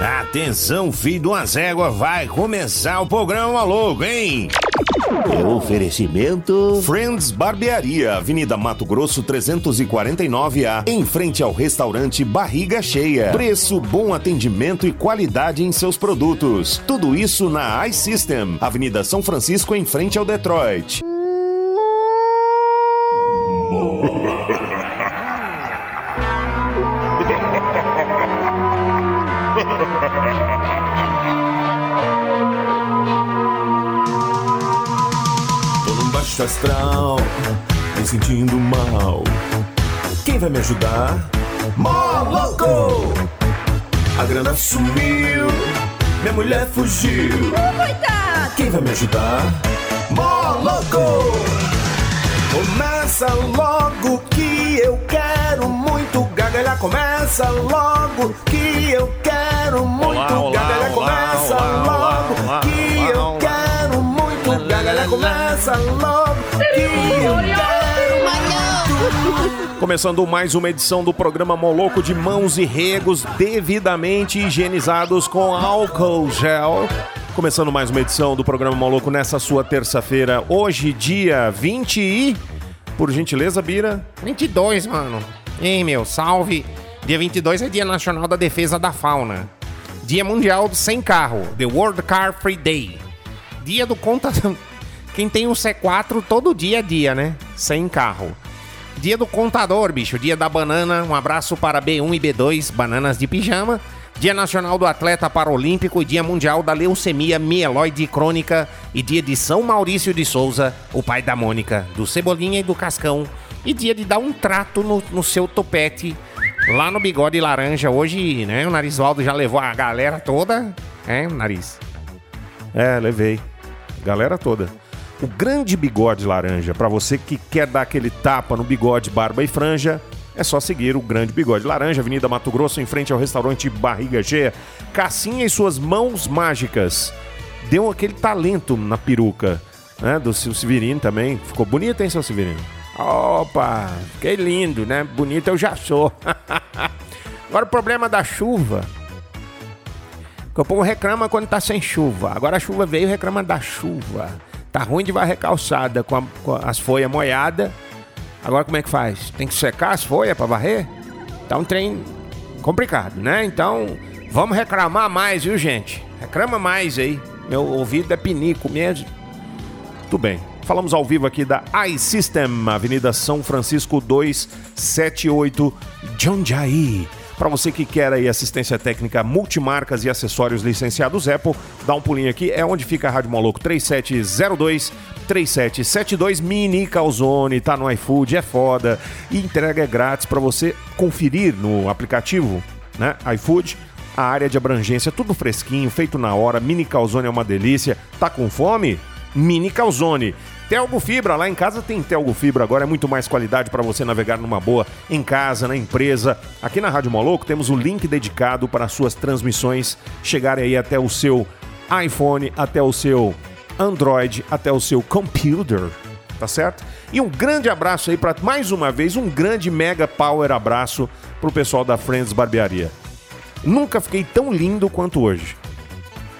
Atenção, filho de uma zégua, vai começar o programa louco, hein? Oferecimento Friends Barbearia, Avenida Mato Grosso 349A, em frente ao restaurante Barriga Cheia. Preço, bom atendimento e qualidade em seus produtos. Tudo isso na iSystem, Avenida São Francisco, em frente ao Detroit. Astral, me sentindo mal. Quem vai me ajudar? Moloco! A grana sumiu, minha mulher fugiu. Coitado! Quem vai me ajudar? Moloco! Começa logo que eu quero muito gargalhar. Começa logo que eu quero Que eu quero muito. Começando mais uma edição do programa Moloco de mãos e regos devidamente higienizados com álcool gel. Começando mais uma edição do programa Moloco nessa sua terça-feira, hoje dia 20 e... Por gentileza, Bira. 22, mano. Ei, meu, salve. Dia 22 é Dia Nacional da Defesa da Fauna. Dia Mundial do Sem Carro, The World Car Free Day. Dia do conta... Quem tem um C4, todo dia é dia, né? Sem carro. Dia do contador, bicho. Dia da banana. Um abraço para B1 e B2, bananas de pijama. Dia Nacional do Atleta Paralímpico e Dia Mundial da Leucemia Mieloide Crônica e Dia de São Maurício de Souza, o pai da Mônica, do Cebolinha e do Cascão. E dia de dar um trato no, no seu topete, lá no bigode laranja. Hoje, né, o Narizvaldo já levou a galera toda, é, Nariz? É, levei. Galera toda. O grande bigode laranja, pra você que quer dar aquele tapa no bigode, barba e franja, é só seguir o grande bigode laranja, Avenida Mato Grosso, em frente ao restaurante Barriga Cheia. Cassinha e suas mãos mágicas. Deu aquele talento na peruca, né? Do seu Severino também. Ficou bonito, hein, seu Severino? Opa, fiquei lindo, né? Bonito eu já sou. Agora o problema da chuva que o povo reclama quando tá sem chuva. Agora a chuva veio reclama da chuva. Tá ruim de varrer calçada com, a- com as folhas molhadas. Agora como é que faz? Tem que secar as folhas pra varrer? Tá um trem complicado, né? Então vamos reclamar mais, viu, gente? Reclama mais aí. Meu ouvido é pinico mesmo. Tudo bem. Falamos ao vivo aqui da iSystem, Avenida São Francisco 278, Jundiaí. Para você que quer aí assistência técnica multimarcas e acessórios licenciados Apple, dá um pulinho aqui, é onde fica a Rádio Moloco 3702 3772 Mini Calzone, tá no iFood, é foda. E entrega é grátis para você conferir no aplicativo, né? iFood a área de abrangência, tudo fresquinho, feito na hora. Mini Calzone é uma delícia. Tá com fome? Mini Calzone. Telgo Fibra, lá em casa tem Telgo Fibra agora, é muito mais qualidade para você navegar numa boa em casa, na empresa. Aqui na Rádio Moloco temos o link dedicado para as suas transmissões chegarem aí até o seu iPhone, até o seu Android, até o seu computer, tá certo? E um grande abraço aí para mais uma vez, um grande mega power abraço pro pessoal da Friends Barbearia. Nunca fiquei tão lindo quanto hoje.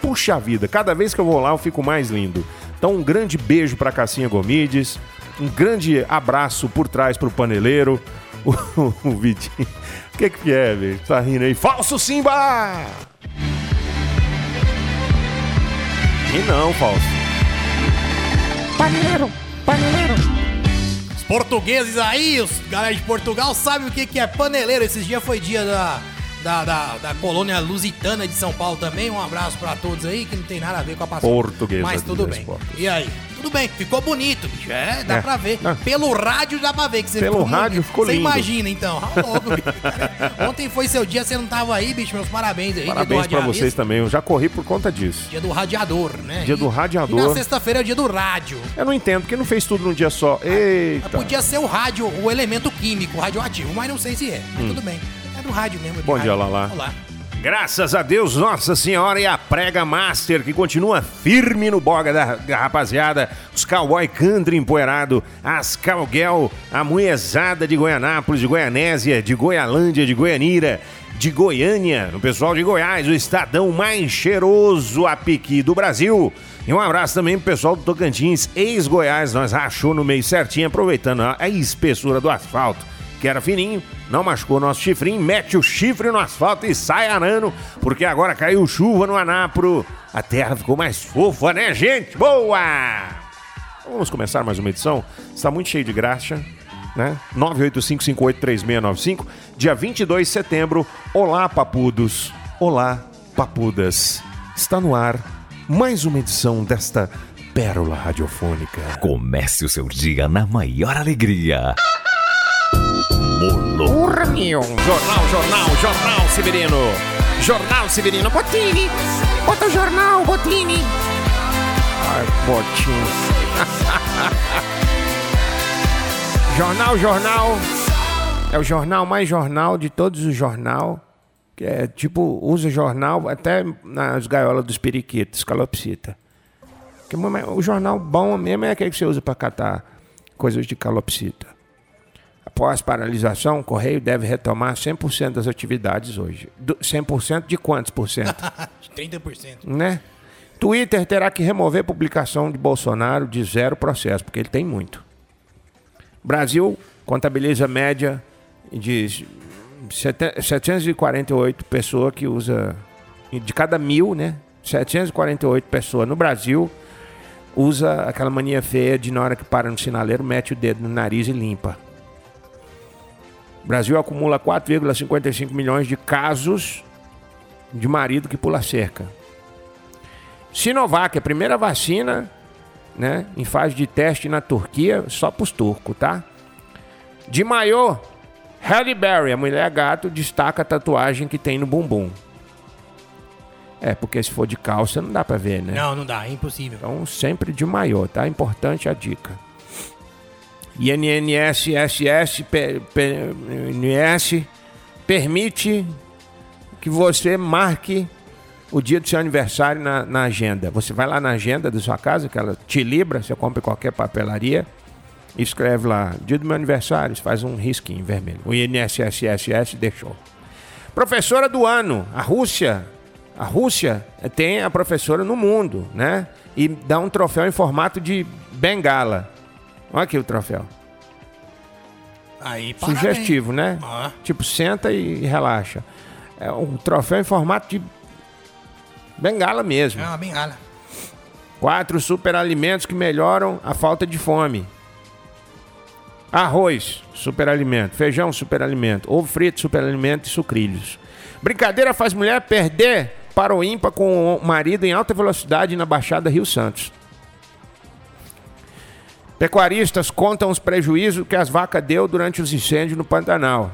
Puxa vida, cada vez que eu vou lá eu fico mais lindo. Então um grande beijo pra Cassinha Gomides, um grande abraço por trás pro paneleiro, o, o Vitinho. O que que é, velho? Tá rindo aí? Falso Simba! E não, falso. Paneleiro, paneleiro. Os portugueses aí, os galera de Portugal, sabem o que, que é paneleiro. Esses dias foi dia da, da, da, da colônia lusitana de São Paulo também. Um abraço pra todos aí, que não tem nada a ver com a passagem. Portuguesa Mas tudo bem. Portos. E aí? Tudo bem, ficou bonito, bicho. É, dá É. pra ver. Ah. Pelo rádio dá pra ver que você Pelo ficou rádio lindo. ficou Você lindo. imagina, então. Ah, louco. Ontem foi seu dia, você não tava aí, bicho. Meus parabéns aí. Parabéns pra vocês também. Eu já corri por conta disso. Dia do radiador, né? Dia E- do radiador. E na sexta-feira é o dia do rádio. Eu não entendo, porque não fez tudo num dia só. Eita. Podia ser o rádio, o elemento químico, radioativo, mas não sei se é. Mas tudo bem. É rádio mesmo. Bom dia. Lala. Olá. Graças a Deus, Nossa Senhora e a Prega Master, que continua firme no boga da, da rapaziada. Os cowboy country empoeirado, as cowgirl, a muezada de Goianápolis, de Goianésia, de Goialândia, de Goianira, de Goiânia, o pessoal de Goiás, o estadão mais cheiroso a piqui do Brasil. E um abraço também pro pessoal do Tocantins, ex-Goiás, nós rachou no meio certinho, aproveitando a espessura do asfalto que era fininho, não machucou nosso chifrinho, mete o chifre no asfalto e sai arando, porque agora caiu chuva no Anapro. A terra ficou mais fofa, né, gente? Boa! Vamos começar mais uma edição. Está muito cheio de graxa, né? 985583695, dia 22 de setembro. Olá, papudos. Olá, papudas. Está no ar mais uma edição desta pérola radiofônica. Comece o seu dia na maior alegria. Molo. Porra, meu. Jornal, jornal, jornal, Severino. Jornal, Severino. Botini. Bota o jornal, Botini. Ai, Botini. jornal, jornal. É o jornal mais jornal de todos os jornal. Que é tipo, usa jornal até nas gaiolas dos periquitos, calopsita. Que o jornal bom mesmo é aquele que você usa para catar coisas de calopsita. Após paralisação, o Correio deve retomar 100% das atividades hoje. Do 100% de quantos por cento? 30%. né? Twitter terá que remover publicação de Bolsonaro de zero processo, porque ele tem muito. Brasil contabiliza média de 748 pessoas que usa de cada mil, né? 748 pessoas no Brasil usa aquela mania feia de na hora que para no sinaleiro mete o dedo no nariz e limpa. O Brasil acumula 4,55 milhões de casos de marido que pula cerca. Sinovac, a primeira vacina né, em fase de teste na Turquia, só para os turcos, tá? De maiô, Halle Berry, a mulher gato, destaca a tatuagem que tem no bumbum. É, porque se for de calça não dá para ver, né? Não, não dá, é impossível. Então sempre de maiô, tá? Importante a dica. INNS SS PNS permite que você marque o dia do seu aniversário na, na, agenda. Você vai lá na agenda da sua casa, que ela te libra, você compra em qualquer papelaria, escreve lá, dia do meu aniversário, faz um risquinho vermelho. O INSSSS deixou. Professora do ano, a Rússia. A Rússia tem a professora no mundo, né? E dá um troféu em formato de bengala. Olha aqui o troféu. Aí, Sugestivo, né? Ah. Tipo, senta e relaxa. É um troféu em formato de bengala mesmo. É uma bengala. Quatro superalimentos que melhoram a falta de fome. Arroz, superalimento. Feijão, superalimento. Ovo frito, superalimento e sucrilhos. Brincadeira faz mulher perder para o ímpar com o marido em alta velocidade na Baixada Rio Santos. Pecuaristas contam os prejuízos que as vacas deu durante os incêndios no Pantanal.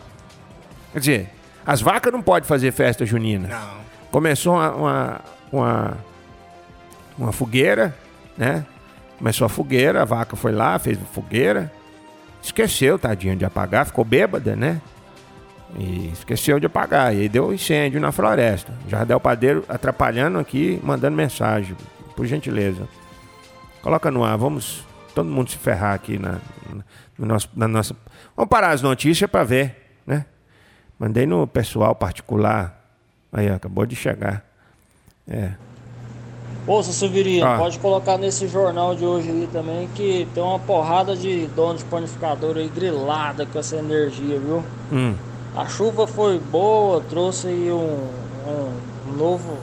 Quer dizer, as vacas não podem fazer festa junina. Não. Começou uma, uma, uma, uma fogueira, né? Começou a fogueira, a vaca foi lá, fez fogueira. Esqueceu, tadinha, de apagar, ficou bêbada, né? E esqueceu de apagar. E aí deu incêndio na floresta. Jardel Padeiro atrapalhando aqui, mandando mensagem. Por gentileza. Coloca no ar, vamos todo mundo se ferrar aqui na, na, nosso, na nossa. Vamos parar as notícias para ver, né? Mandei no pessoal particular. Aí, acabou de chegar. É. Ô, seu Severino, Ah. pode colocar nesse jornal de hoje aí também que tem uma porrada de dono de panificador aí grilada com essa energia, viu? Hum. A chuva foi boa, trouxe aí um, um novo,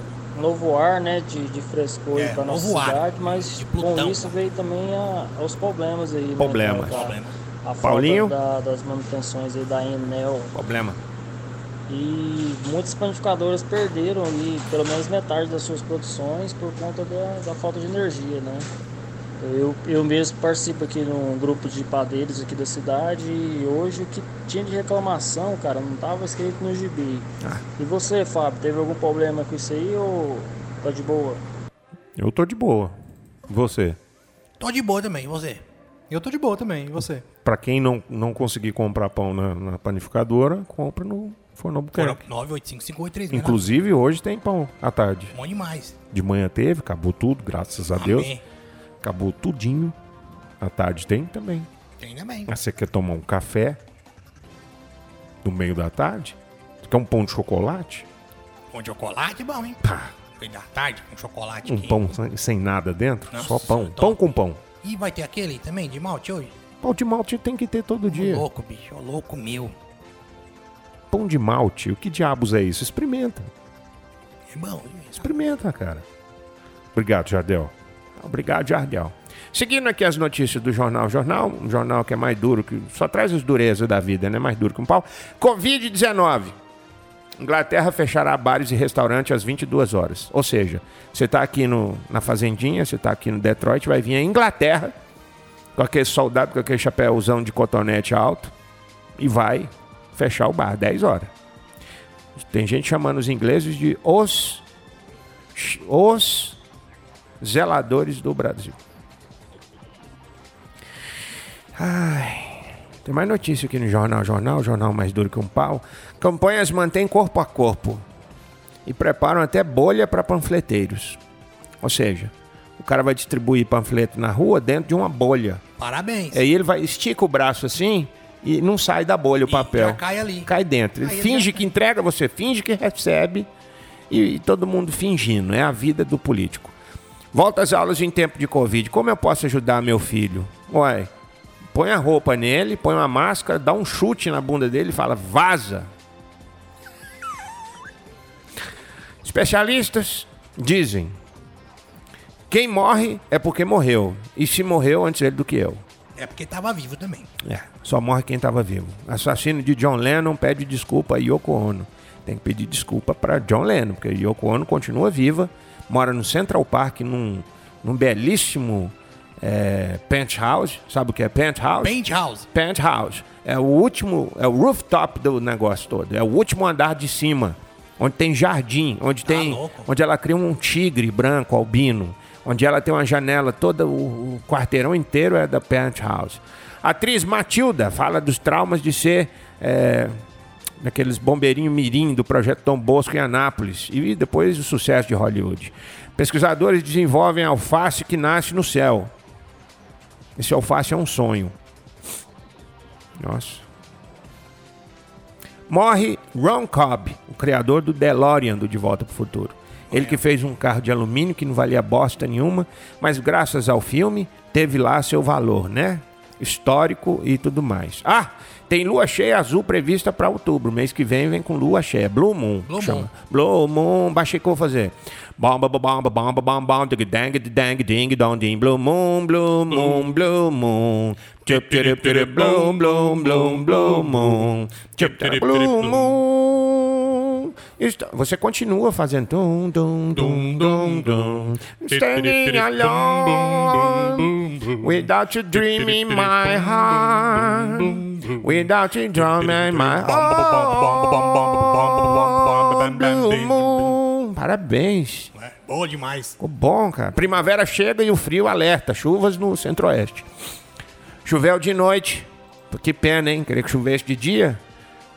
novo ar, né, de, de frescor É, pra nossa ar, cidade, mas com isso veio também a, os problemas aí, Problemas. né? A falta Paulinho? da- das manutenções aí da Enel Problema. e muitas panificadoras perderam ali pelo menos metade das suas produções por conta da, da falta de energia, né? Eu, eu mesmo participo aqui num grupo de padeiros aqui da cidade e hoje o que tinha de reclamação, cara, não estava escrito no gibi. Ah. E você, Fábio, teve algum problema com isso aí ou tá de boa? Eu tô de boa. Você? Tô de boa também, e você? Eu tô de boa também, e você? Pra quem não, não conseguir comprar pão na, na panificadora, compra no Forno Albuquerque. 9855836. Inclusive, hoje tem pão à tarde. Bom demais. De manhã teve, acabou tudo, graças a Deus. Acabou tudinho. À tarde tem também. Tem também. Mas você quer tomar um café no meio da tarde? Você quer um pão de chocolate? Com chocolate, bom, hein? Pá, Fim da tarde, com chocolate um aqui. pão sem, sem nada dentro? Nossa, Só pão. Pão com pão. E vai ter aquele também, de malte hoje? Pão de malte tem que ter todo Ô, dia. louco, bicho. Ô, louco meu. Pão de malte, o que diabos é isso? Experimenta. É bom. hein? Experimenta, cara. Obrigado, Jardel. Obrigado, Jardel. Seguindo aqui as notícias do Jornal Jornal, um jornal que é mais duro, que só traz as durezas da vida, né? Mais duro que um pau. Covid-19. Inglaterra fechará bares e restaurantes às 22 horas. Ou seja, você está aqui no, na Fazendinha, você está aqui no Detroit, vai vir a Inglaterra, com aquele soldado com aquele chapéuzão de cotonete alto, e vai fechar o bar 10 horas. Tem gente chamando os ingleses de os os zeladores do Brasil. Ai, tem mais notícia aqui no Jornal Jornal, jornal mais duro que um pau. Campanhas mantêm corpo a corpo e preparam até bolha para panfleteiros. Ou seja, o cara vai distribuir panfleto na rua dentro de uma bolha. Parabéns. Aí ele vai estica o braço assim e não sai da bolha o papel. cai ali. Cai dentro. Ele ele finge já- que entrega, você finge que recebe e, e todo mundo fingindo. É a vida do político. Volta às aulas em tempo de Covid. Como eu posso ajudar meu filho? Uai, põe a roupa nele, põe uma máscara, dá um chute na bunda dele e fala: vaza. Especialistas dizem: quem morre é porque morreu. E se morreu antes ele do que eu. É porque tava vivo também. É, só morre quem estava vivo. Assassino de John Lennon pede desculpa a Yoko Ono. Tem que pedir desculpa para John Lennon, porque Yoko Ono continua viva, mora no Central Park, num, num belíssimo é, penthouse. Sabe o que é penthouse? Penthouse. Penthouse. É o último, é o rooftop do negócio todo. É o último andar de cima, onde tem jardim, onde tem, louco. onde ela cria um tigre branco albino, onde ela tem uma janela toda, o, o quarteirão inteiro é da Penthouse. A atriz Matilda fala dos traumas de ser é, daqueles bombeirinhos mirim do projeto Dom Bosco em Anápolis e depois o sucesso de Hollywood. Pesquisadores desenvolvem alface que nasce no céu. Esse alface é um sonho. Nossa. Morre Ron Cobb, o criador do DeLorean do De Volta para o Futuro. Ele que fez um carro de alumínio que não valia bosta nenhuma, mas graças ao filme teve lá seu valor, né? Histórico e tudo mais. Ah, tem lua cheia azul prevista para outubro. Mês que vem vem com lua cheia. Blue Moon. Blue chama. Moon. Blue Moon. Baixei que eu vou fazer. Bom, bom, bom, bom, bom, bom, bom, bom, dig, dang, dang, ding, dong, ding. Blue Moon, Blue Moon, Blue Moon. Chip, chip, Blue, Blue, Blue, Blue Moon. Blue Moon. Você continua fazendo dum, dum, dum, dum, dum. Standing alone without your dream in my heart. Without your drum in my heart. Blue Moon. Parabéns. É, boa demais. Ficou bom, cara. Primavera chega e o frio alerta. Chuvas no centro-oeste. Choveu de noite. Que pena, hein? Queria que chovesse de dia.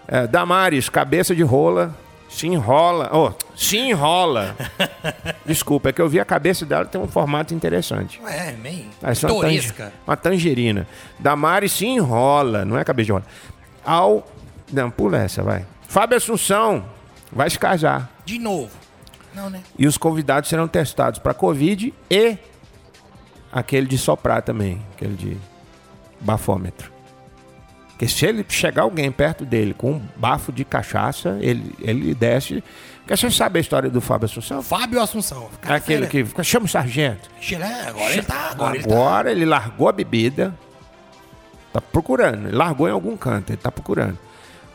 É, Damares, cabeça de rola. Se enrola. Oh, se enrola. Desculpa, é que eu vi a cabeça dela tem um formato interessante. É, meio Parece uma, tange- uma tangerina. Damares se enrola, não é cabeça de rola. Ao. Não, pula essa, vai. Fábio Assunção vai se casar. De novo. Não, né? E os convidados serão testados para Covid e aquele de soprar também, aquele de bafômetro. Porque se ele chegar alguém perto dele com um bafo de cachaça, ele, ele desce. Porque você sabe a história do Fábio Assunção? Fábio Assunção. É aquele que fica, chama o sargento. Chile- Agora ele tá. Agora ele tá. Agora ele largou a bebida. Tá procurando. Ele largou em algum canto. Ele tá procurando.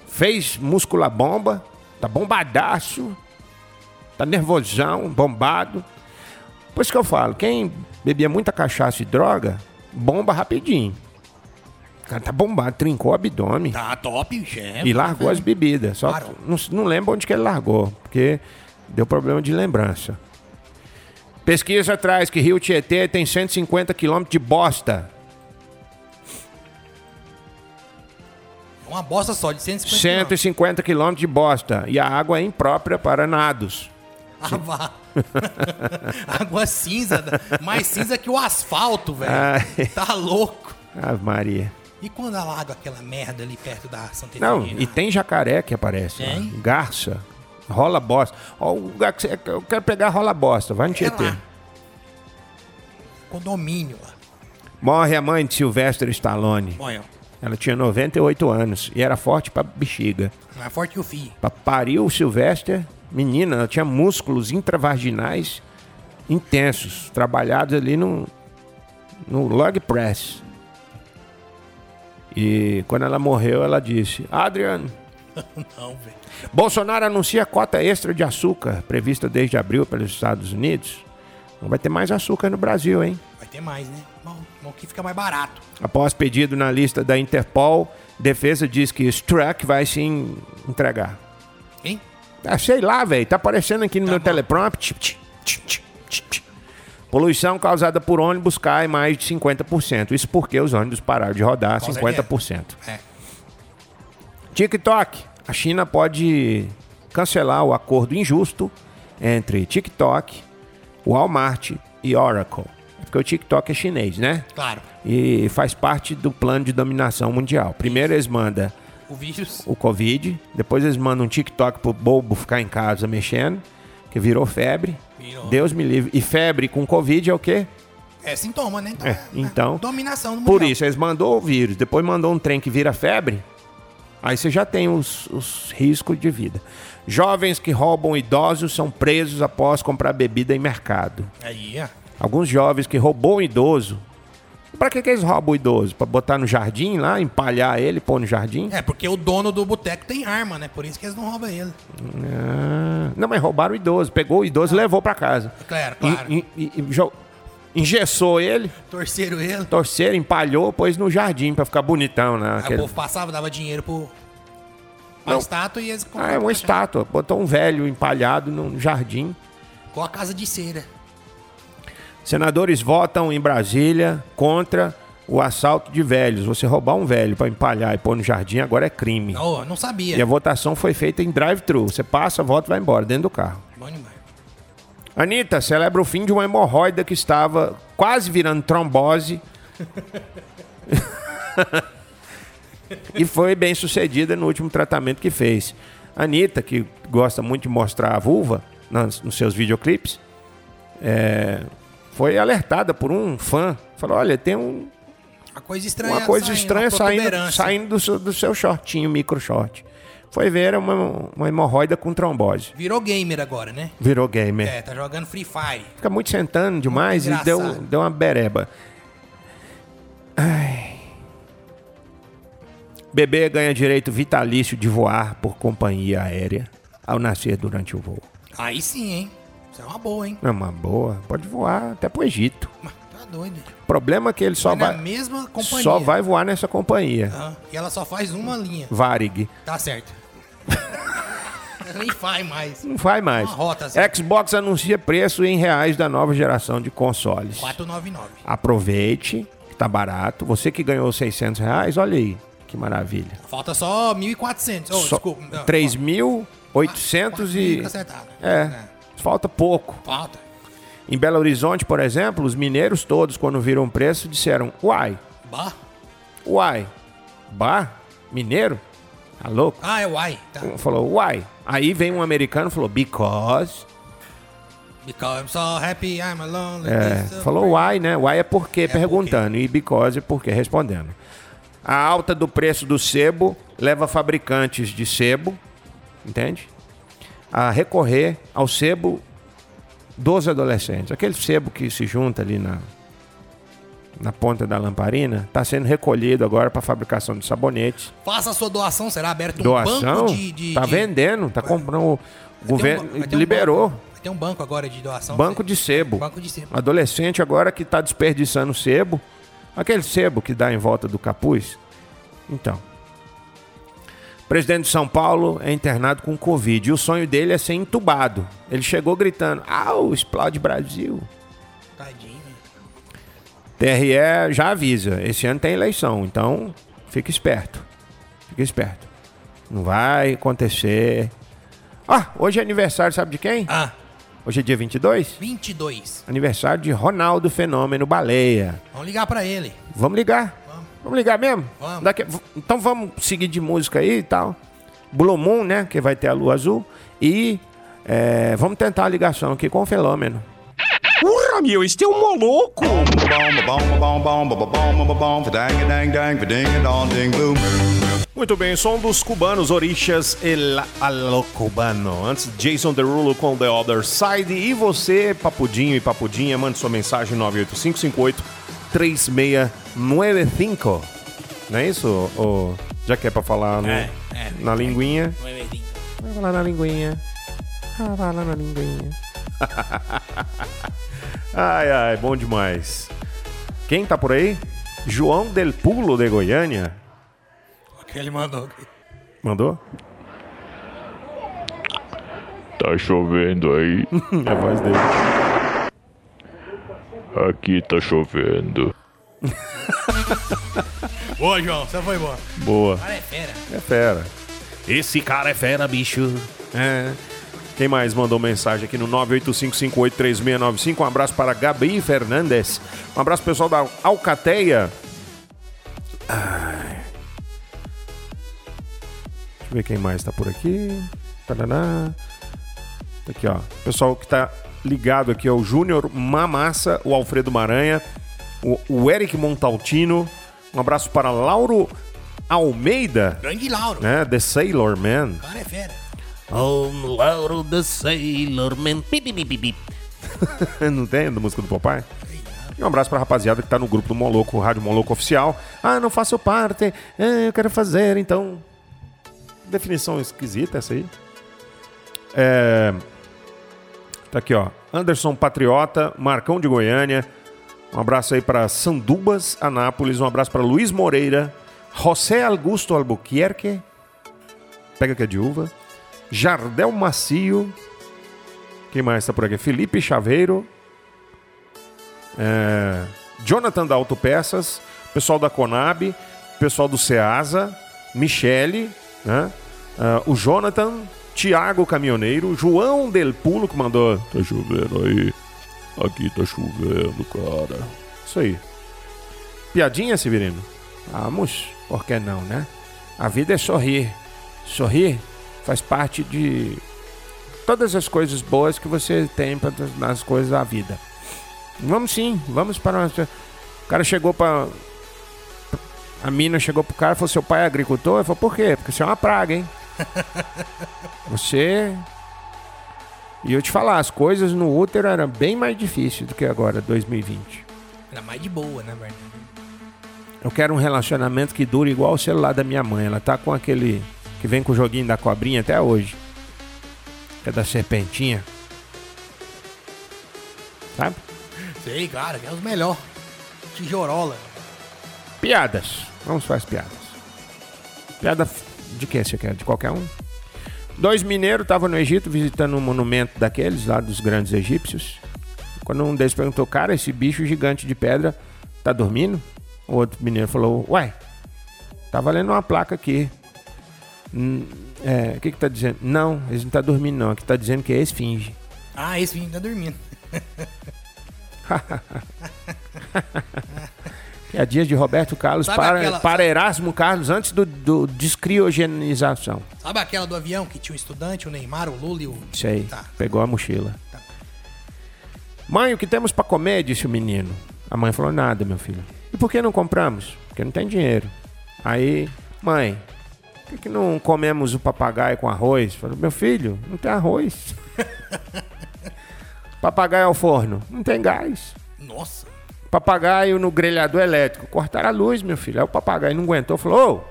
Fez múscula bomba. Tá bombadaço. Tá nervosão, bombado. Por isso que eu falo, quem bebia muita cachaça e droga, bomba rapidinho. O cara tá bombado, trincou o abdômen. Tá top, chefe. E largou as bebidas. Só que não, não lembro onde que ele largou, porque deu problema de lembrança. Pesquisa traz que Rio Tietê tem 150 quilômetros de bosta. Uma bosta só, de 150 150 quilômetros de bosta. E a água é imprópria para nados. Ah, vá. Água cinza, mais cinza que o asfalto, velho. Ai. Tá louco. Ave Maria. E quando alaga aquela merda ali perto da Santa Não, Efigênia? e tem jacaré que aparece. lá. Tem? Garça. Rola bosta. Ó, o lugar que você- eu quero pegar rola bosta. Vai no É Tietê. lá. Condomínio lá. Morre a mãe de Sylvester Stallone. Olha, Ela tinha 98 anos e era forte pra bexiga. mais forte que o filho. Pra pariu o Sylvester, menina, ela tinha músculos intravaginais intensos, trabalhados ali no, no log press. E quando ela morreu, ela disse: Adrian, Não, velho. Bolsonaro anuncia cota extra de açúcar prevista desde abril pelos Estados Unidos. Não vai ter mais açúcar no Brasil, hein? Vai ter mais, né? Bom, bom que fica mais barato. Após pedido na lista da Interpol, defesa diz que Struck vai se en- entregar. Hein? Ah, sei lá, velho. Tá aparecendo aqui no meu bom. teleprompt. Poluição causada por ônibus cai mais de 50%. Isso porque os ônibus pararam de rodar Com 50%. É. TikTok. A China pode cancelar o acordo injusto entre TikTok, Walmart e Oracle. Porque o TikTok é chinês, né? Claro. E faz parte do plano de dominação mundial. Primeiro eles mandam O vírus. o Covid, depois eles mandam um TikTok pro bobo ficar em casa mexendo, que virou febre. Deus me livre. E febre com Covid é o quê? É sintoma, né? Então, É, então, Dominação do Por isso, eles mandou o vírus, depois mandou um trem que vira febre, aí você já tem os, os riscos de vida. Jovens que roubam idosos são presos após comprar bebida em mercado. Aí, ó. Alguns jovens que roubou um idoso. Pra que, que eles roubam o idoso? Pra botar no jardim lá, empalhar ele, pôr no jardim? É, porque o dono do boteco tem arma, né? Por isso que eles não roubam ele. Ah, não, mas roubaram o idoso. Pegou o idoso e levou pra casa. Claro, claro. E, e- e engessou ele, Torceram ele. torceram, empalhou, pôs no jardim pra ficar bonitão. Né, Aí o aquele- povo passava, dava dinheiro pro. Pra Não. estátua e eles Ah, é uma estátua. Botou um velho empalhado no jardim. Com a casa de cera. Senadores votam em Brasília contra o assalto de velhos. Você roubar um velho pra empalhar e pôr no jardim agora é crime. Não, não sabia. E a votação foi feita em drive-thru. Você passa, vota e vai embora, dentro do carro. Bom demais. Anitta celebra o fim de uma hemorroida que estava quase virando trombose. e foi bem sucedida no último tratamento que fez. Anitta, que gosta muito de mostrar a vulva nos seus videoclipes, é, foi alertada por um fã. Falou: olha, tem um- Uma coisa estranha uma coisa estranha saindo, protuberância. saindo do, seu, do seu shortinho, micro short. Foi ver era uma, uma hemorroida com trombose. Virou gamer agora, né? Virou gamer. É, tá jogando Free Fire. Fica muito sentando demais e Muito deu, engraçado. deu uma bereba. Ai. Bebê ganha direito vitalício de voar por companhia aérea ao nascer durante o voo. Aí sim, hein? É uma boa, hein? É uma boa, pode voar até pro Egito. Mas Tá doido. O problema é que ele só Vai na vai, mesma companhia. só vai voar nessa companhia. Ah, e ela só faz uma linha. Varig. Tá certo. Nem faz mais. Não vai mais. Uma rota, assim. Xbox anuncia preço em reais da nova geração de consoles. 499. Aproveite, que tá barato. Você que ganhou 600 reais, olha aí, que maravilha. Falta só 1.400. Oh, Só desculpa. Não, 3.800 e... Tá acertado. É, falta pouco. Falta. Em Belo Horizonte, por exemplo, os mineiros todos, quando viram o preço, disseram, uai, Bah. uai, bar, mineiro? Tá louco? Ah, é Uai. Tá. Um falou, uai. Aí vem um americano e falou, because... Because I'm so happy, I'm alone. É, falou why, né? Why é por quê, por perguntando. E because é por quê, respondendo. A alta do preço do sebo leva fabricantes de sebo, entende? A recorrer ao sebo dos adolescentes. Aquele sebo que se junta ali na, na ponta da lamparina, está sendo recolhido agora para fabricação de sabonetes. Faça a sua doação, será aberto um Doação, banco de... de tá de- vendendo, tá comprando. O um governo um liberou. Vai ter um banco agora de doação. Banco de sebo. Banco de sebo. Adolescente agora que está desperdiçando sebo. Aquele sebo que dá em volta do capuz. Então. Presidente de São Paulo é internado com Covid. E o sonho dele é ser entubado. Ele chegou gritando: Au, explode Brasil. Tadinho. TRE já avisa: esse ano tem eleição, então fica esperto. Fica esperto. Não vai acontecer. Ah, hoje é aniversário, sabe de quem? Ah, Hoje é dia 22? 22. Aniversário de Ronaldo Fenômeno Baleia. Vamos ligar pra ele. Vamos ligar? Vamos, ligar mesmo? Vamos. Daqui- então vamos seguir de música aí e tal. Blue Moon, né? Que vai ter a lua azul. E é, vamos tentar a ligação aqui com o Fenômeno. Porra, meu, este é um moloco! Muito bem, som dos cubanos, Orixas El Alo Cubano. Antes, Jason Derulo com The Other Side. E você, papudinho e papudinha, mande sua mensagem 98558-3695. Não é isso? Ou, já que é pra falar no- É, é. na linguinha. Vai falar na linguinha. Ah, vai lá na linguinha. ai, ai, bom demais. Quem tá por aí? João Del Pulo de Goiânia. O que ele mandou. Mandou? Tá chovendo aí? É a voz dele. Aqui tá chovendo. Boa, João. Você foi boa. Boa. Cara, é fera. É fera. Esse cara é fera, bicho. É. Quem mais mandou mensagem aqui no 985583695? Um abraço para Gabi Fernandes. Um abraço pessoal da Alcateia. Ai. Deixa eu ver quem mais tá por aqui. Taraná. Aqui, ó. Pessoal que tá ligado aqui é o Júnior Mamassa, o Alfredo Maranha, o, o Eric Montaltino. Um abraço para Lauro Almeida, Grande Lauro. né? The Sailor Man. O cara é fera. Oh, Lauro the Sailor Man. Pip, pip, pip. Não tem da música do papai? E um abraço pra rapaziada que tá no grupo do Moloco, Rádio Moloco Oficial. Ah, não faço parte. Ah, eu quero fazer, então. Definição esquisita essa aí. É. Tá aqui, ó. Anderson Patriota, Marcão de Goiânia. Um abraço aí para Sandubas, Anápolis. Um abraço para Luiz Moreira, José Augusto Albuquerque. Pega que é de uva. Jardel Macio. Quem mais tá por aqui? Felipe Chaveiro. É, Jonathan da Autopeças. Pessoal da Conab. Pessoal do Ceasa. Michele. Né? Ah, o Jonathan. Tiago Caminhoneiro. João Del Pulo que mandou. Tá chovendo aí. Aqui tá chovendo, cara. Isso aí. Piadinha, Severino? Vamos, por que não, né? A vida é sorrir. Sorrir faz parte de todas as coisas boas que você tem pra- nas coisas da vida. Vamos sim, vamos para. O cara chegou para. A mina chegou pro cara e falou: Seu pai é agricultor? Ele falou: Por quê? Porque você é uma praga, hein? Você. E eu te falar, as coisas no útero eram bem mais difíceis do que agora, 2020. Era mais de boa, né, velho? Eu quero um relacionamento que dure igual o celular da minha mãe. Ela tá com aquele que vem com o joguinho da cobrinha até hoje. Que é da serpentinha. Sabe? Sei, claro, que é os melhores. Tijorola. Piadas. Vamos para as piadas. Piada de quem você quer? De qualquer um? Dois mineiros estavam no Egito visitando um monumento daqueles lá dos grandes egípcios. Quando um deles perguntou, cara, esse bicho gigante de pedra tá dormindo? O outro mineiro falou, ué, tá valendo uma placa aqui. Hum, é, o que que tá dizendo? Não, eles não tá dormindo não, aqui tá dizendo que é esfinge. Ah, menino tá dormindo. Piadinhas de Roberto Carlos Sabe para, aquela- para Erasmo Carlos antes do, do descriogenização. Sabe aquela do avião que tinha um estudante, o Neymar, o Lula e o. Isso aí, Tá. pegou a mochila. Mãe, o que temos para comer? Disse o menino. A mãe falou: Nada, meu filho. E por que não compramos? Porque não tem dinheiro. Aí, mãe, por que, que não comemos o papagaio com arroz? Falou: Meu filho, não tem arroz. papagaio ao forno, não tem gás. Nossa. Papagaio no grelhador elétrico, cortaram a luz, meu filho. Aí o papagaio não aguentou, falou: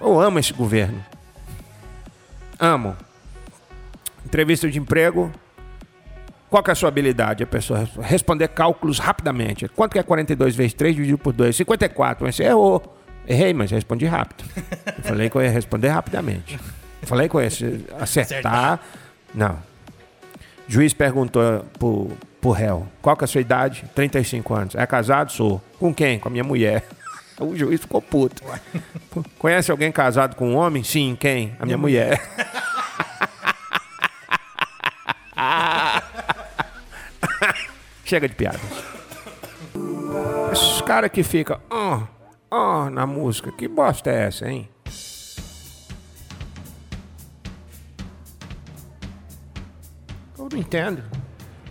Ô, eu amo esse governo. Amo. Entrevista de emprego. Qual que é a sua habilidade? A pessoa res- responder cálculos rapidamente. Quanto que é 42 vezes 3 dividido por 2? 54. Mas você errou. Errei, mas respondi rápido. Eu falei que eu ia responder rapidamente. Eu falei que eu ia acertar. Não. Juiz perguntou pro, pro réu: Qual que é a sua idade? 35 anos. É casado? Sou. Com quem? Com a minha mulher. O juiz ficou puto. Conhece alguém casado com um homem? Sim, quem? A minha mulher. Chega de piada. Esses caras que ficam, ó, ó, na música, que bosta é essa, hein? Eu não entendo.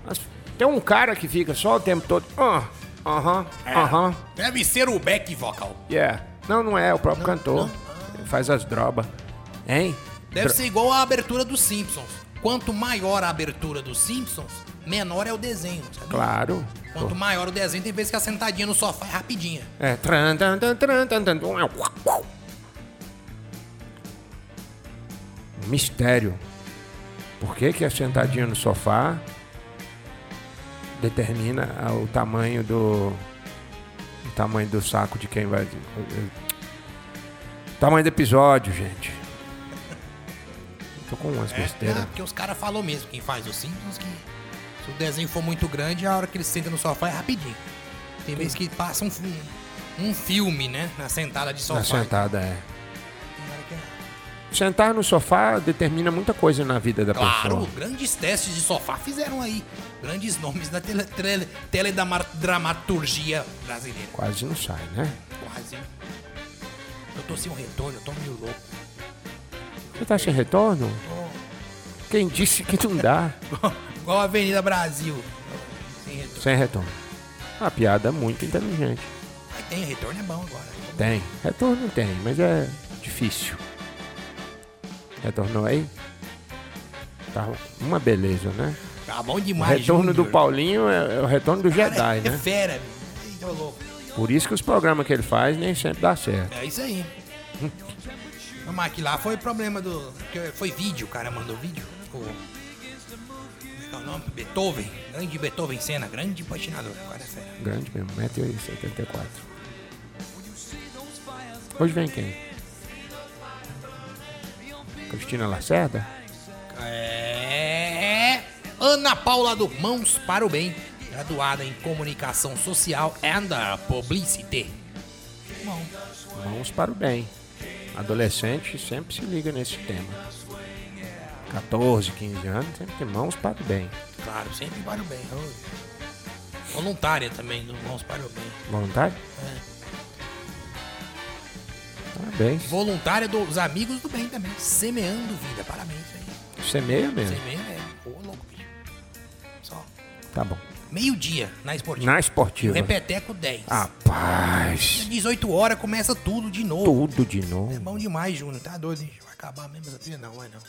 Mas tem um cara que fica só o tempo todo, ó, aham, aham, Deve ser o back vocal. yeah. Não, não é, é o próprio cantor. Ele faz as drobas. Hein? Deve ser igual a abertura dos Simpsons. Quanto maior a abertura dos Simpsons, menor é o desenho, sabe? Claro. Quanto maior o desenho, tem vezes que a sentadinha no sofá é rapidinha. É. Tran, tan, tan, tran, tan, tan, tum, é, uau, uau. Mistério. Por que, que a sentadinha no sofá determina o tamanho do. O tamanho do saco de quem vai. O tamanho do episódio, gente. Tô com umas É, besteiras. porque os caras falam mesmo, quem faz os Simpsons, que se o desenho for muito grande, a hora que ele senta no sofá é rapidinho. Tem vezes que passa um, um filme, né? Na sentada de sofá. Na sentada, é. Sentar no sofá determina muita coisa na vida da Claro, pessoa. grandes testes de sofá fizeram aí. Grandes nomes da tele, tele, teledramaturgia brasileira. Quase não sai, né? Quase. Eu tô sem um retorno, eu tô meio louco. Você tá sem retorno? Quem disse que não dá? Igual a Avenida Brasil. Sem retorno. Sem retorno. Uma piada muito inteligente. Mas tem, retorno é bom agora. Tem. Retorno tem, mas é difícil. Retornou aí? Tá uma beleza, né? Tá bom O demais, retorno do. Paulinho é, é o retorno do Cara, Jedi, é, né? É fera, louco. Por isso que os programas que ele faz nem sempre dá certo. É isso aí. Mas aqui lá foi problema do. que Foi vídeo, o cara mandou vídeo. O. Como é que é o nome? Beethoven. Grande Beethoven Senna, grande patinador. O cara é fera. Grande mesmo, 1,74m. Hoje vem quem? Cristina Lacerda? É. Ana Paula do Mãos para o Bem, graduada em Comunicação Social and Publicity. Bom, Mãos para o bem. Adolescente sempre se liga nesse tema. 14, 15 anos, sempre tem mãos para o bem. claro, sempre para o bem. Voluntária também do Mãos para o Bem. Voluntário? Parabéns. Voluntária dos Amigos do Bem também. Semeando vida. Parabéns aí. Semeia mesmo. Semeia é. Ô, louco, bicho. Só. Tá bom. Meio-dia na esportiva. Na O esportiva. Repeteco 10. Rapaz. 18 horas começa tudo de novo. Tudo de É novo. bom demais, Júnior. Tá doido, hein? Vai acabar mesmo essa trilha? Não, vai não.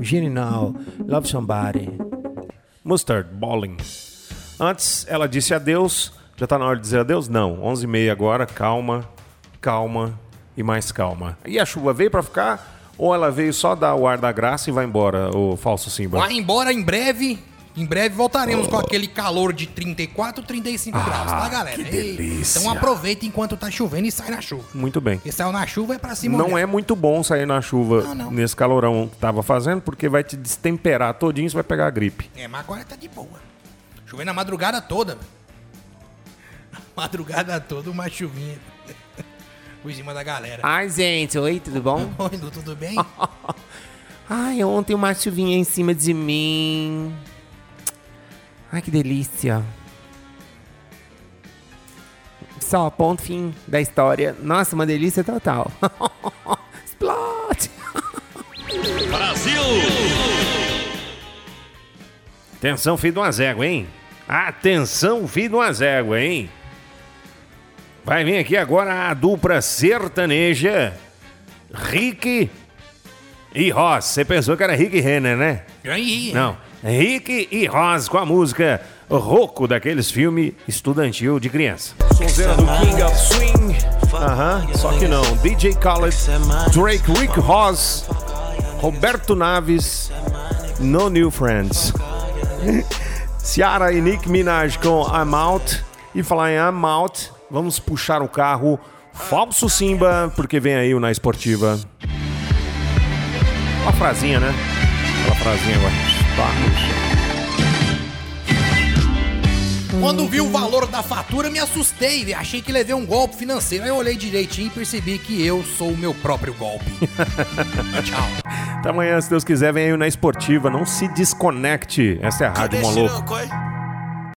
Gene now. Love somebody. Mustard Bowling. Antes ela disse adeus. Já tá na hora de dizer adeus? Não. 11h30 agora. Calma, calma e mais calma. E a chuva veio pra ficar? Ou ela veio só dar o ar da graça e vai embora, o falso Simba? Vai embora em breve. Em breve voltaremos com aquele calor de 34, 35 graus, tá, galera? Ah, que delícia. Então aproveita enquanto tá chovendo e sai na chuva. Muito bem. Porque saiu na chuva é pra cima. Não é muito bom sair na chuva Não, não. nesse calorão que tava fazendo, porque vai te destemperar todinho e você vai pegar a gripe. É, mas agora tá de boa. Chovendo a madrugada toda. Madrugada toda, uma chuvinha. Por cima da galera. Ai, gente, oi, tudo bom? Oi, Lu, tudo bem? Ai, ontem uma chuvinha em cima de mim. Ai, que delícia. Só, ponto fim da história. Nossa, uma delícia total. Explode! Atenção, filho de umas éguas, hein? Atenção, filho de umas éguas, hein? Vai vir aqui agora a dupla sertaneja Rick e Ross. Você pensou que era Rick e Renner, né? Aí, Não. Rick e Ross com a música Roco daqueles filmes estudantil de criança. Sonzeira do King of Swing. Aham, só que não. DJ Khaled, Drake, Rick Ross, Roberto Naves, No New Friends. Ciara e Nick Minaj com I'm Out. E falar em I'm Out, vamos puxar o carro falso Simba, porque vem aí o Na Esportiva. Uma frasinha, né? Aquela frasinha agora. Vamos. Quando vi o valor da fatura, me assustei, velho. achei que levei um golpe financeiro. Aí eu olhei direitinho e percebi que eu sou o meu próprio golpe. Tchau. Até amanhã, se Deus quiser, vem aí na Esportiva. Não se desconecte. Essa é a Rádio Moloco.